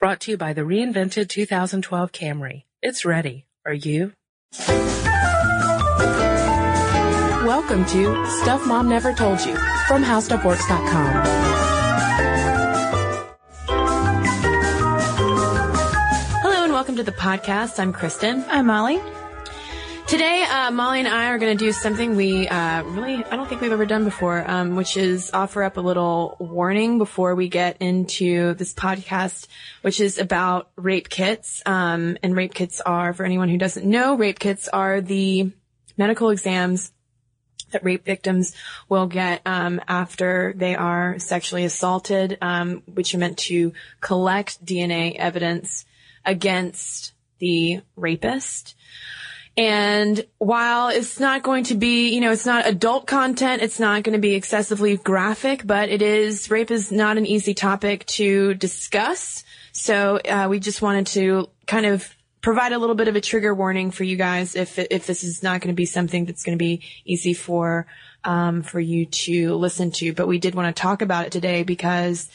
Brought to you by the reinvented 2012 Camry. It's ready. Are you? Welcome to Stuff Mom Never Told You from HowStuffWorks.com. Hello and welcome to the podcast. I'm Cristen. I'm Molly. Today, uh, Molly and I are going to do something we uh, really, I don't think we've ever done before, um, which is offer up a little warning before we get into this podcast, which is about rape kits. Um, and rape kits are, for anyone who doesn't know, rape kits are the medical exams that rape victims will get um, after they are sexually assaulted, um, which are meant to collect DNA evidence against the rapist. And while it's not going to be, you know, it's not adult content, it's not going to be excessively graphic, but it is, rape is not an easy topic to discuss. So, uh, we just wanted to kind of provide a little bit of a trigger warning for you guys if, if this is not going to be something that's going to be easy for, um, for you to listen to. But we did want to talk about it today because,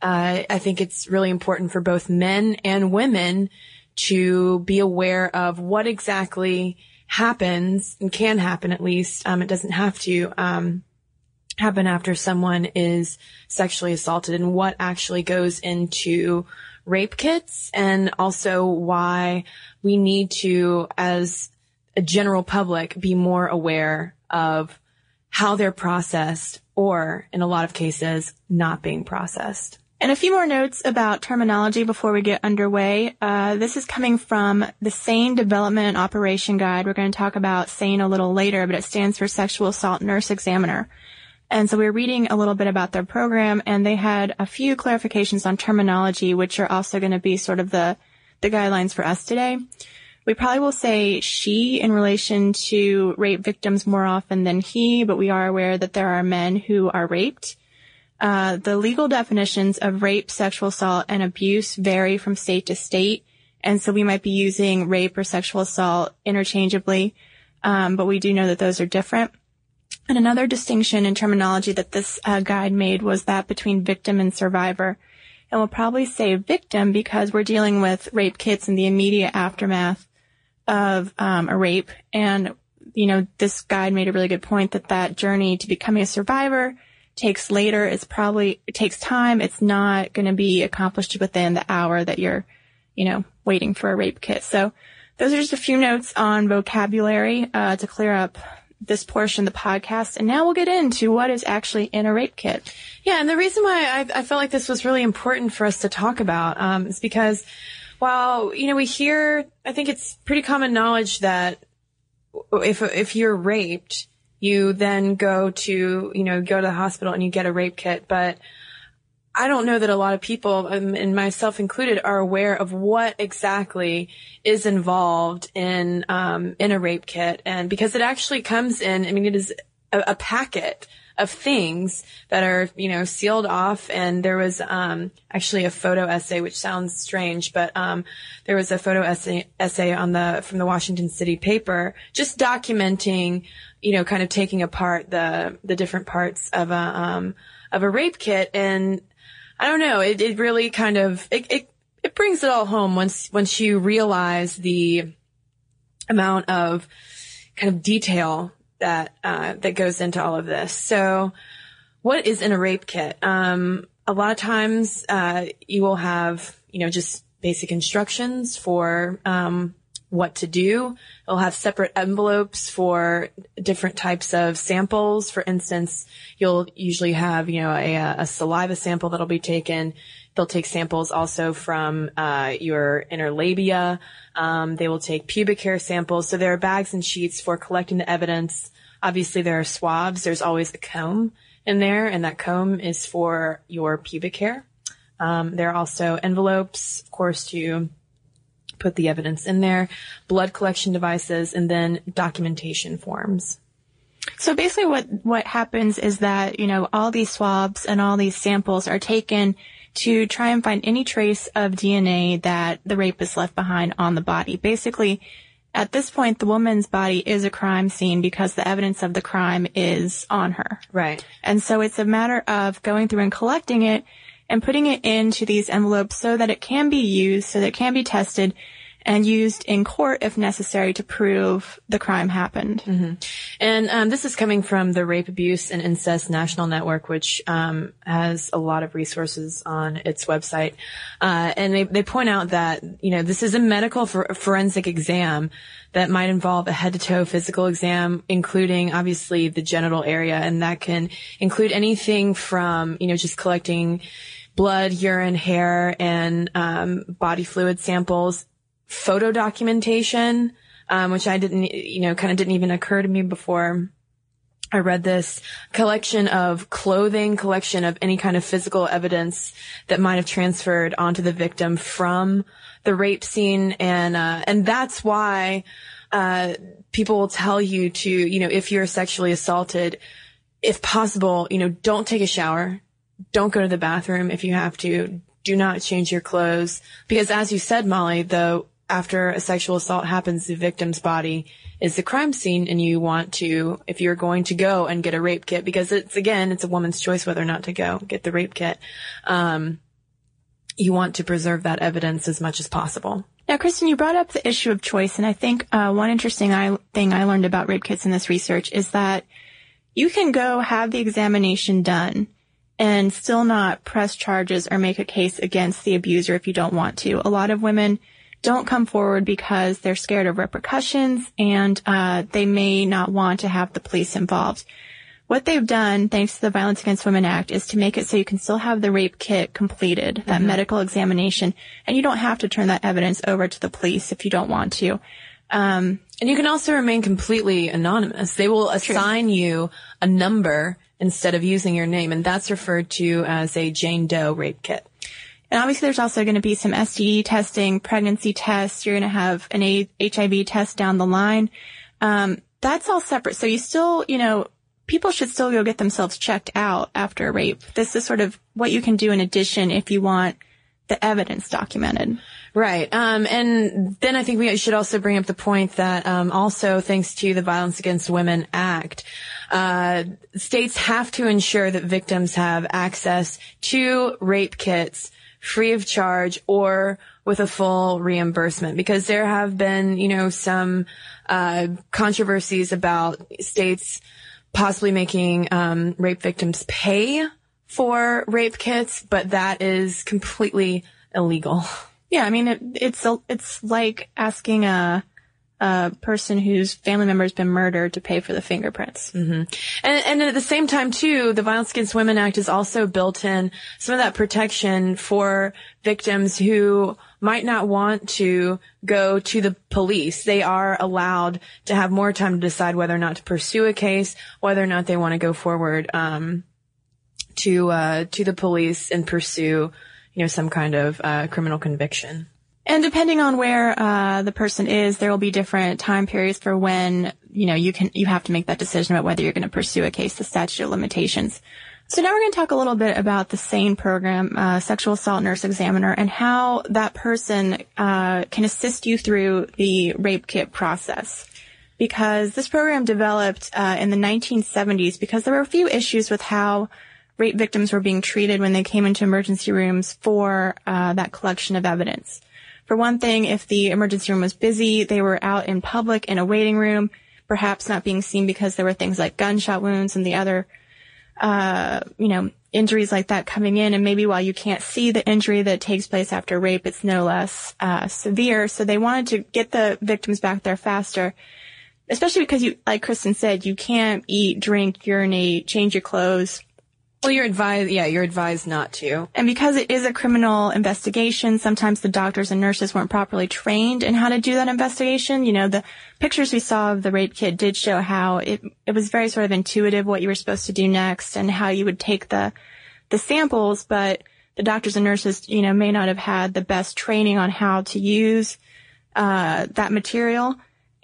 uh, I think it's really important for both men and women to be aware of what exactly happens and can happen at least. Um, it doesn't have to, um, happen after someone is sexually assaulted and what actually goes into rape kits and also why we need to, as a general public, be more aware of how they're processed or in a lot of cases not being processed. And a few more notes about terminology before we get underway. Uh, this is coming from the SANE Development and Operation Guide. We're going to talk about SANE a little later, but it stands for Sexual Assault Nurse Examiner. And so we are reading a little bit about their program, and they had a few clarifications on terminology, which are also going to be sort of the the guidelines for us today. We probably will say she in relation to rape victims more often than he, but we are aware that there are men who are raped. Uh, the legal definitions of rape, sexual assault, and abuse vary from state to state, and so we might be using rape or sexual assault interchangeably, um, but we do know that those are different. And another distinction in terminology that this uh, guide made was that between victim and survivor. And we'll probably say victim because we're dealing with rape kits in the immediate aftermath of um, a rape. And, you know, this guide made a really good point that that journey to becoming a survivor takes later. It's probably, it takes time. It's not going to be accomplished within the hour that you're, you know, waiting for a rape kit. So those are just a few notes on vocabulary, uh, to clear up this portion of the podcast. And now we'll get into what is actually in a rape kit. Yeah. And the reason why I, I felt like this was really important for us to talk about, um, is because while, you know, we hear, I think it's pretty common knowledge that if, if you're raped, you then go to, you know, go to the hospital and you get a rape kit. But I don't know that a lot of people, um, and myself included, are aware of what exactly is involved in um, in a rape kit, and because it actually comes in, I mean, it is a, a packet of things that are, you know, sealed off. And there was, um, actually a photo essay, which sounds strange, but, um, there was a photo essay, essay on the, from the Washington City paper, just documenting, you know, kind of taking apart the, the different parts of a, um, of a rape kit. And I don't know, it, it really kind of, it, it, it brings it all home once, once you realize the amount of kind of detail that uh, that goes into all of this. So, what is in a rape kit? Um, a lot of times, uh, you will have you know just basic instructions for um, what to do. It'll have separate envelopes for different types of samples. For instance, you'll usually have, you know, a, a saliva sample that'll be taken. They'll take samples also from uh, your inner labia. Um, they will take pubic hair samples. So there are bags and sheets for collecting the evidence. Obviously, there are swabs. There's always a comb in there, and that comb is for your pubic hair. Um, there are also envelopes, of course, to put the evidence in there, blood collection devices, and then documentation forms. So basically what, what happens is that, you know, all these swabs and all these samples are taken to try and find any trace of DNA that the rapist left behind on the body. Basically, at this point, the woman's body is a crime scene because the evidence of the crime is on her. Right. And so it's a matter of going through and collecting it and putting it into these envelopes so that it can be used, so that it can be tested and used in court if necessary to prove the crime happened. Mm-hmm. And um, this is coming from the Rape, Abuse, and Incest National Network, which um, has a lot of resources on its website. Uh, and they, they point out that you know this is a medical for, forensic exam that might involve a head to toe physical exam, including obviously the genital area, and that can include anything from you know just collecting blood, urine, hair, and um, body fluid samples photo documentation, um, which I didn't, you know, kind of didn't even occur to me before I read this collection of clothing, collection of any kind of physical evidence that might have transferred onto the victim from the rape scene. And, uh, and that's why, uh, people will tell you to, you know, if you're sexually assaulted, if possible, you know, don't take a shower. Don't go to the bathroom if you have to. Do not change your clothes. Because as you said, Molly, the after a sexual assault happens, the victim's body is the crime scene and you want to, if you're going to go and get a rape kit, because it's again, it's a woman's choice whether or not to go get the rape kit. Um, you want to preserve that evidence as much as possible. Now, Cristen, you brought up the issue of choice, and I think uh, one interesting I, thing I learned about rape kits in this research is that you can go have the examination done and still not press charges or make a case against the abuser if you don't want to. A lot of women don't come forward because they're scared of repercussions and uh, they may not want to have the police involved. What they've done, thanks to the Violence Against Women Act, is to make it so you can still have the rape kit completed, that mm-hmm. medical examination, and you don't have to turn that evidence over to the police if you don't want to. Um, and you can also remain completely anonymous. They will assign true. you a number instead of using your name, and that's referred to as a Jane Doe rape kit. And obviously there's also going to be some STD testing, pregnancy tests. You're going to have an a- HIV test down the line. Um, that's all separate. So you still, you know, people should still go get themselves checked out after a rape. This is sort of what you can do in addition if you want the evidence documented. Right. Um, and then I think we should also bring up the point that um, also thanks to the Violence Against Women Act, uh, states have to ensure that victims have access to rape kits free of charge or with a full reimbursement because there have been, you know, some uh, controversies about states possibly making um, rape victims pay for rape kits, but that is completely illegal. Yeah, I mean, it, it's it's like asking a a person whose family member has been murdered to pay for the fingerprints. Mm-hmm. And, and at the same time, too, the Violence Against Women Act is also built in some of that protection for victims who might not want to go to the police. They are allowed to have more time to decide whether or not to pursue a case, whether or not they want to go forward um, to uh, to the police and pursue, you know, some kind of uh, criminal conviction. And depending on where uh, the person is, there will be different time periods for when you know you can you have to make that decision about whether you're going to pursue a case, the statute of limitations. So now we're going to talk a little bit about the SANE program, uh, Sexual Assault Nurse Examiner, and how that person uh, can assist you through the rape kit process. Because this program developed uh, in the 1970s because there were a few issues with how rape victims were being treated when they came into emergency rooms for uh, that collection of evidence. For one thing, if the emergency room was busy, they were out in public in a waiting room, perhaps not being seen because there were things like gunshot wounds and the other, uh, you know, injuries like that coming in. And maybe while you can't see the injury that takes place after rape, it's no less uh, severe. So they wanted to get the victims back there faster especially because you, like Cristen said, you can't eat, drink, urinate, change your clothes well, you're advised, yeah, you're advised not to. And because it is a criminal investigation, sometimes the doctors and nurses weren't properly trained in how to do that investigation. You know, the pictures we saw of the rape kit did show how it, it was very sort of intuitive what you were supposed to do next and how you would take the, the samples, but the doctors and nurses, you know, may not have had the best training on how to use, uh, that material.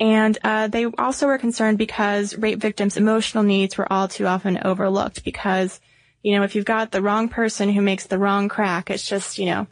And uh, they also were concerned because rape victims' emotional needs were all too often overlooked because you know, if you've got the wrong person who makes the wrong crack, it's just, you know,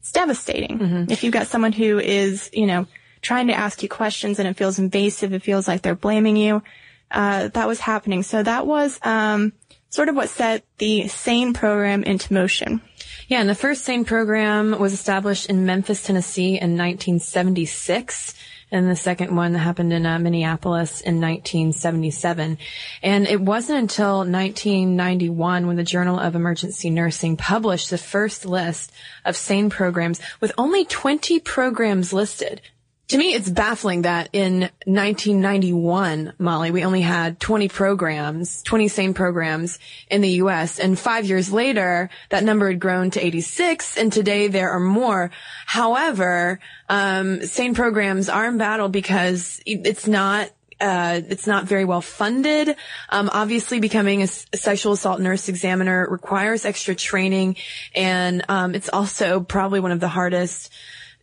it's devastating. Mm-hmm. If you've got someone who is, you know, trying to ask you questions and it feels invasive, it feels like they're blaming you, uh, that was happening. So that was, um, sort of what set the SANE program into motion. Yeah, and the first SANE program was established in Memphis, Tennessee in 1976 and the second one that happened in uh, Minneapolis in 1977. And it wasn't until 1991 when the Journal of Emergency Nursing published the first list of SANE programs with only 20 programs listed to me, it's baffling that in 1991, Molly, we only had 20 programs, 20 SANE programs in the U.S. And five years later, that number had grown to 86 and today there are more. However, um, SANE programs are in battle because it's not uh, it's not very well funded. Um, obviously, becoming a, a, sexual assault nurse examiner requires extra training, and um, it's also probably one of the hardest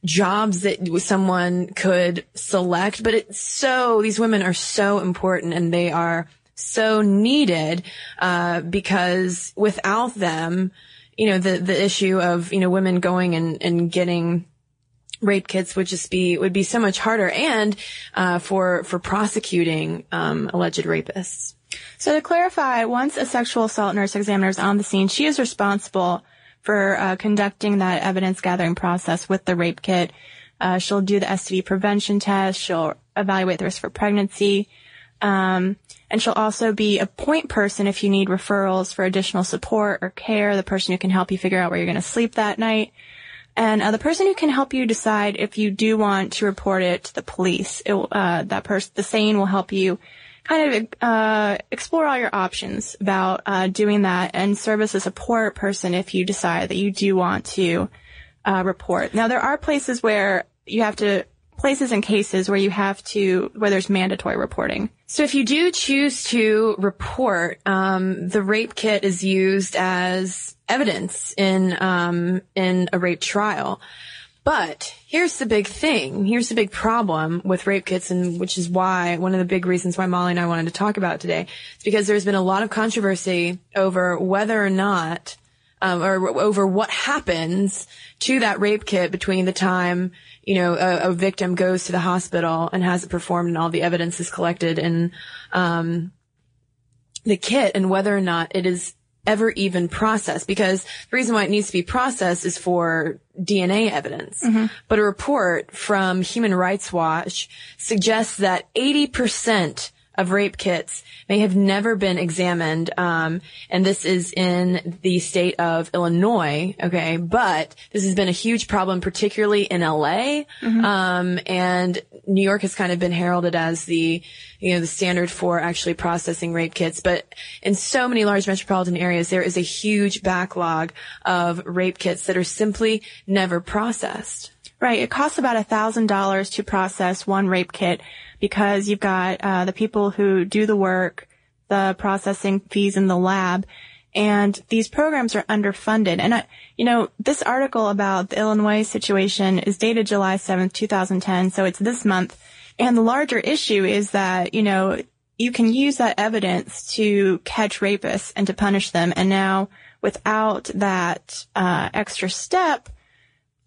jobs that someone could select, but it's so, these women are so important and they are so needed, uh, because without them, you know, the, the issue of, you know, women going and, and getting rape kits would just be, would be so much harder and, uh, for, for prosecuting, um, alleged rapists. So to clarify, once a sexual assault nurse examiner is on the scene, she is responsible for uh, conducting that evidence gathering process with the rape kit. Uh, she'll do the STD prevention test. She'll evaluate the risk for pregnancy. Um, and she'll also be a point person if you need referrals for additional support or care, the person who can help you figure out where you're going to sleep that night. And uh, the person who can help you decide if you do want to report it to the police. It, uh, that person, the SANE will help you kind of uh, explore all your options about uh, doing that and serve as a support person if you decide that you do want to uh, report. Now, there are places where you have to places and cases where you have to where there's mandatory reporting. So if you do choose to report, um, the rape kit is used as evidence in um, in a rape trial. But here's the big thing. Here's the big problem with rape kits and which is why one of the big reasons why Molly and I wanted to talk about today is because there's been a lot of controversy over whether or not um, or over what happens to that rape kit between the time you know a, a, victim goes to the hospital and has it performed and all the evidence is collected in um, the kit and whether or not it is ever even processed because the reason why it needs to be processed is for DNA evidence. Mm-hmm. But a report from Human Rights Watch suggests that 80% of rape kits may have never been examined. Um, and this is in the state of Illinois. Okay. But this has been a huge problem, particularly in LA. Mm-hmm. Um, and New York has kind of been heralded as the, you know, the standard for actually processing rape kits. But in so many large metropolitan areas, there is a huge backlog of rape kits that are simply never processed. Right. It costs about a thousand dollars to process one rape kit because you've got uh, the people who do the work, the processing fees in the lab, and these programs are underfunded. And I, you know, this article about the Illinois situation is dated July 7th, 2010, so it's this month. And the larger issue is that, you know, you can use that evidence to catch rapists and to punish them. And now, without that uh, extra step,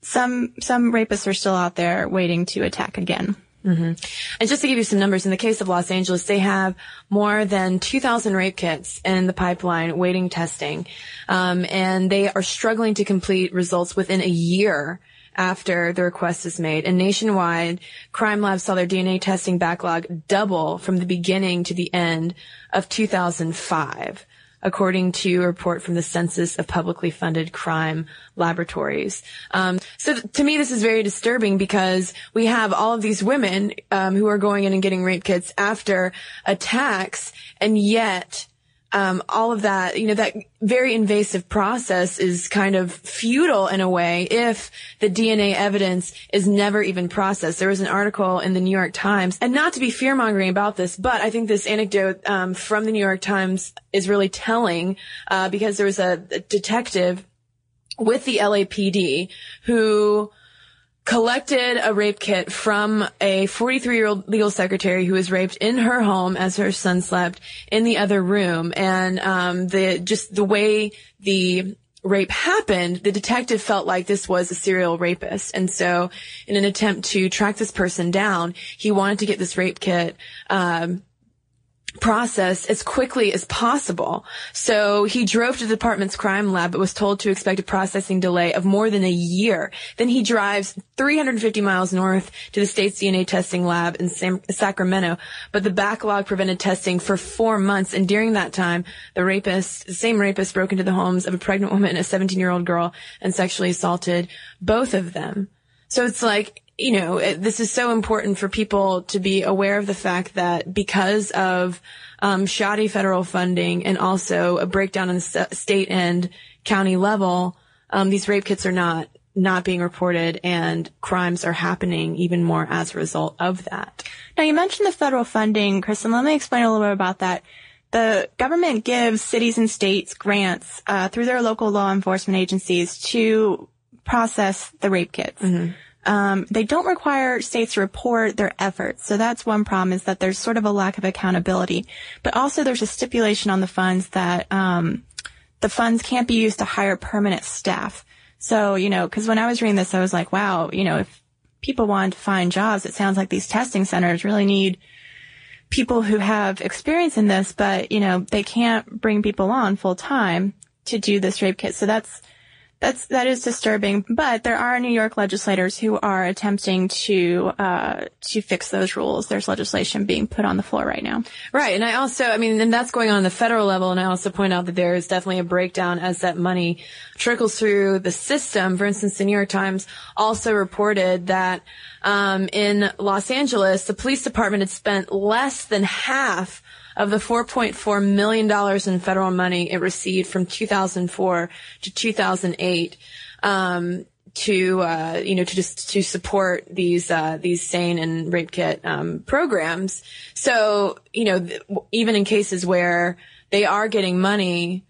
some some rapists are still out there waiting to attack again. Mm-hmm. And just to give you some numbers, in the case of Los Angeles, they have more than 2,000 rape kits in the pipeline waiting testing. Um, and they are struggling to complete results within a year after the request is made. And nationwide, crime labs saw their DNA testing backlog double from the beginning to the end of 2005 according to a report from the Census of Publicly Funded Crime Laboratories. Um, so th- to me, this is very disturbing because we have all of these women um, who are going in and getting rape kits after attacks, and yet um, all of that, you know, that very invasive process is kind of futile in a way if the DNA evidence is never even processed. There was an article in the New York Times, and not to be fear mongering about this, but I think this anecdote um, from the New York Times is really telling uh, because there was a, a detective with the LAPD who collected a rape kit from a 43 year old legal secretary who was raped in her home as her son slept in the other room. And, um, the, just the way the rape happened, the detective felt like this was a serial rapist. And so in an attempt to track this person down, he wanted to get this rape kit, um, process as quickly as possible. So he drove to the department's crime lab, but was told to expect a processing delay of more than a year. Then he drives 350 miles north to the state's DNA testing lab in Sam- Sacramento, but the backlog prevented testing for four months. And during that time, the rapist, the same rapist broke into the homes of a pregnant woman and a 17 year old girl and sexually assaulted both of them. So it's like, you know, it, this is so important for people to be aware of the fact that because of um, shoddy federal funding and also a breakdown on the state and county level, um, these rape kits are not not being reported and crimes are happening even more as a result of that. Now you mentioned the federal funding, Cristen. Let me explain a little bit about that. The government gives cities and states grants uh, through their local law enforcement agencies to process the rape kits. Mm-hmm. Um, they don't require states to report their efforts. So that's one problem is that there's sort of a lack of accountability. But also there's a stipulation on the funds that um, the funds can't be used to hire permanent staff. So, you know, because when I was reading this, I was like, wow, you know, if people want to find jobs, it sounds like these testing centers really need people who have experience in this, but, you know, they can't bring people on full time to do this rape kit. So that's that's that is disturbing, but there are New York legislators who are attempting to uh, to fix those rules. There's legislation being put on the floor right now. Right, and I also, I mean, and that's going on the federal level. And I also point out that there is definitely a breakdown as that money trickles through the system. For instance, the New York Times also reported that um, in Los Angeles, the police department had spent less than half of the $4.4 million in federal money it received from 2004 to 2008, um, to uh, you know to just to support these uh, these SANE and rape kit um, programs. So you know th- even in cases where they are getting money,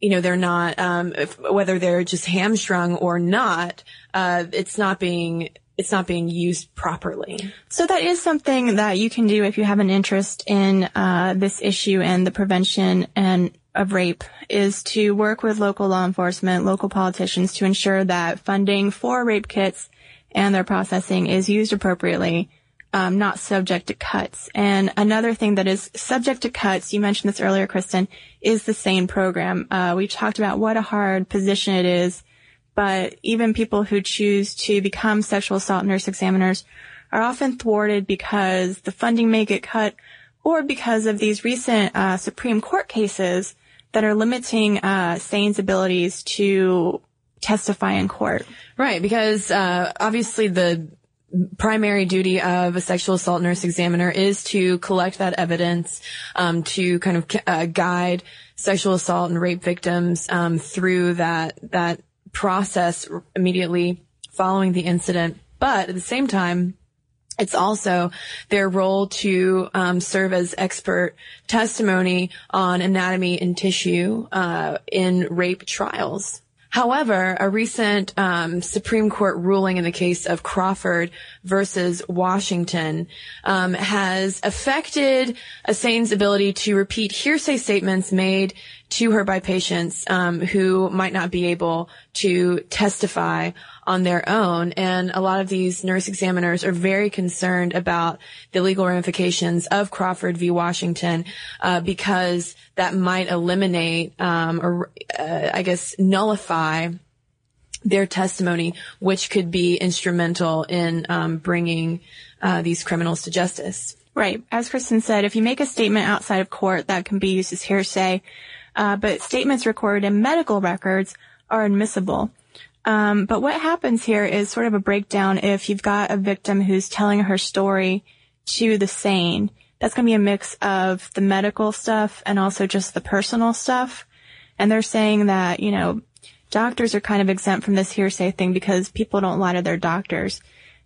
you know they're not um, if, whether they're just hamstrung or not, uh, it's not being it's not being used properly. So that is something that you can do if you have an interest in uh, this issue and the prevention and of rape is to work with local law enforcement, local politicians to ensure that funding for rape kits and their processing is used appropriately, um, not subject to cuts. And another thing that is subject to cuts, you mentioned this earlier, Cristen, is the SANE program. Uh, we've talked about what a hard position it is but even people who choose to become sexual assault nurse examiners are often thwarted because the funding may get cut or because of these recent uh, Supreme Court cases that are limiting uh, SANE's abilities to testify in court. Right, because uh, obviously the primary duty of a sexual assault nurse examiner is to collect that evidence, um, to kind of uh, guide sexual assault and rape victims um, through that that process immediately following the incident. But at the same time, it's also their role to um, serve as expert testimony on anatomy and tissue uh, in rape trials. However, a recent um, Supreme Court ruling in the case of Crawford versus Washington um, has affected a SANE's ability to repeat hearsay statements made to her by patients um, who might not be able to testify on their own. And a lot of these nurse examiners are very concerned about the legal ramifications of Crawford v. Washington uh, because that might eliminate um, or uh, I guess nullify their testimony, which could be instrumental in um, bringing uh, these criminals to justice. Right. As Cristen said, if you make a statement outside of court, that can be used as hearsay uh, but statements recorded in medical records are admissible. Um, but what happens here is sort of a breakdown if you've got a victim who's telling her story to the SANE. That's going to be a mix of the medical stuff and also just the personal stuff. And they're saying that, you know, doctors are kind of exempt from this hearsay thing because people don't lie to their doctors.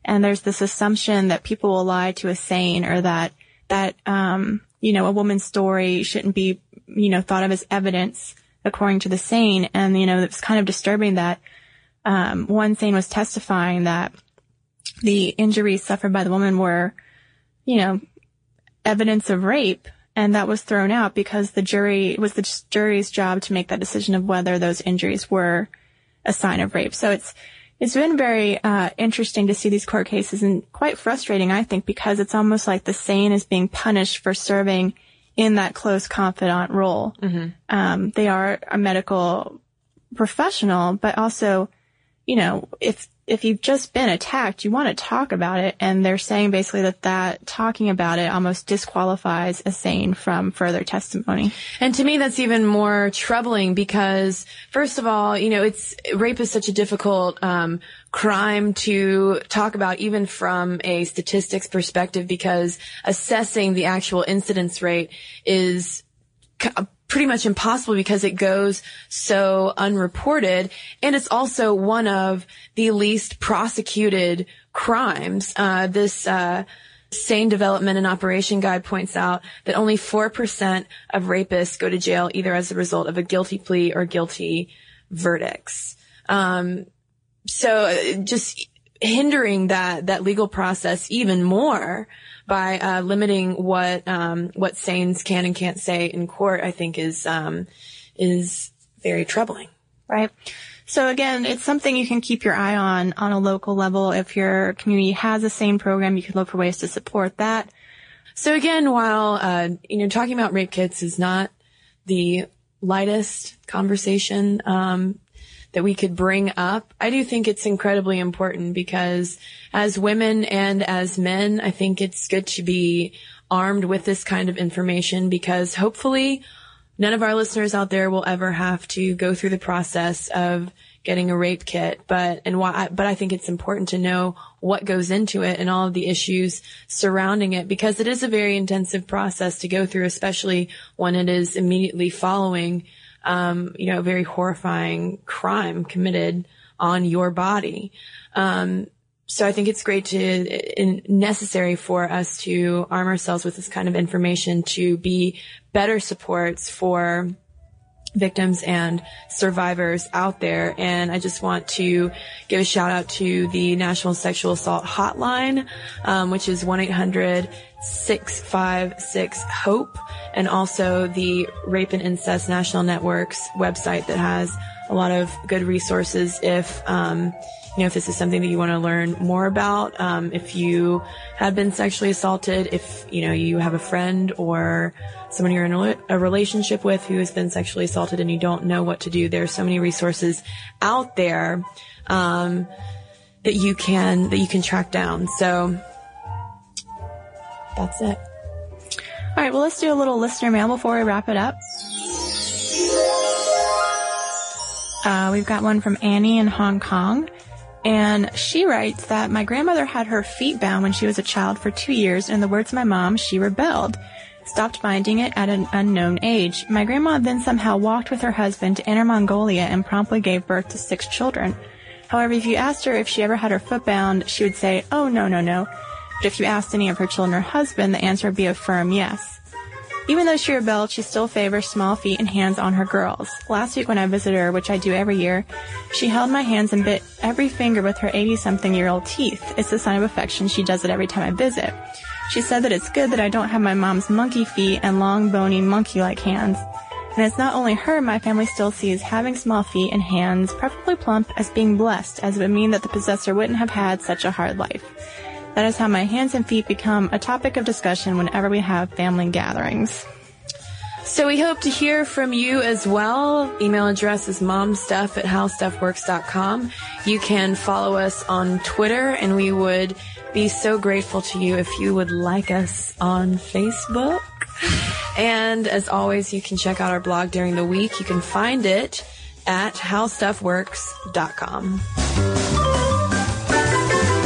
And there's this assumption that people will lie to a SANE or that, that, um, you know, a woman's story shouldn't be you know, thought of as evidence according to the SANE. And, you know, it's kind of disturbing that, um, one SANE was testifying that the injuries suffered by the woman were, you know, evidence of rape. And that was thrown out because the jury, it was the jury's job to make that decision of whether those injuries were a sign of rape. So it's, it's been very uh, interesting to see these court cases and quite frustrating, I think, because it's almost like the SANE is being punished for serving in that close confidant role. Mm-hmm. Um, they are a medical professional, but also, you know, if if you've just been attacked, you want to talk about it. And they're saying basically that that talking about it almost disqualifies a SANE from further testimony. And to me, that's even more troubling because first of all, you know, it's rape is such a difficult, um, crime to talk about even from a statistics perspective because assessing the actual incidence rate is pretty much impossible because it goes so unreported. And it's also one of the least prosecuted crimes. Uh, this, uh, SANE Development and Operation Guide points out that only 4% of rapists go to jail either as a result of a guilty plea or guilty verdicts. Um, so uh, just hindering that, that legal process even more by uh, limiting what um, what SANEs can and can't say in court, I think is um, is very troubling. Right. So again, it's something you can keep your eye on on a local level. If your community has a SANE program, you can look for ways to support that. So again, while uh, you know talking about rape kits is not the lightest conversation um, that we could bring up. I do think it's incredibly important because as women and as men, I think it's good to be armed with this kind of information because hopefully none of our listeners out there will ever have to go through the process of getting a rape kit, but, and why, but I think it's important to know what goes into it and all of the issues surrounding it because it is a very intensive process to go through, especially when it is immediately following um, you know, very horrifying crime committed on your body. Um, so I think it's great to necessary for us to arm ourselves with this kind of information to be better supports for victims and survivors out there. And I just want to give a shout out to the National Sexual Assault Hotline, um, which is 1-800 656 HOPE and also the Rape and Incest National Network's website that has a lot of good resources if, um, you know, if this is something that you want to learn more about, um, if you have been sexually assaulted, if, you know, you have a friend or someone you're in a, relationship with who has been sexually assaulted and you don't know what to do, there's so many resources out there, um, that you can, that you can track down. So, that's it. All right, well, let's do a little listener mail before we wrap it up. Uh, we've got one from Annie in Hong Kong. And she writes that my grandmother had her feet bound when she was a child for two years. In the words of my mom, she rebelled, stopped binding it at an unknown age. My grandma then somehow walked with her husband to Inner Mongolia and promptly gave birth to six children. However, if you asked her if she ever had her foot bound, she would say, oh, no, no, no. But if you asked any of her children or husband, the answer would be a firm yes. Even though she rebelled, she still favors small feet and hands on her girls. Last week when I visited her, which I do every year, she held my hands and bit every finger with her 80-something year old teeth. It's a sign of affection. She does it every time I visit. She said that it's good that I don't have my mom's monkey feet and long, bony, monkey-like hands. And it's not only her my family still sees having small feet and hands, preferably plump, as being blessed, as it would mean that the possessor wouldn't have had such a hard life. That is how my hands and feet become a topic of discussion whenever we have family gatherings. So we hope to hear from you as well. Email address is momstuff at howstuffworks.com. You can follow us on Twitter and we would be so grateful to you if you would like us on Facebook. And as always, you can check out our blog during the week. You can find it at howstuffworks.com.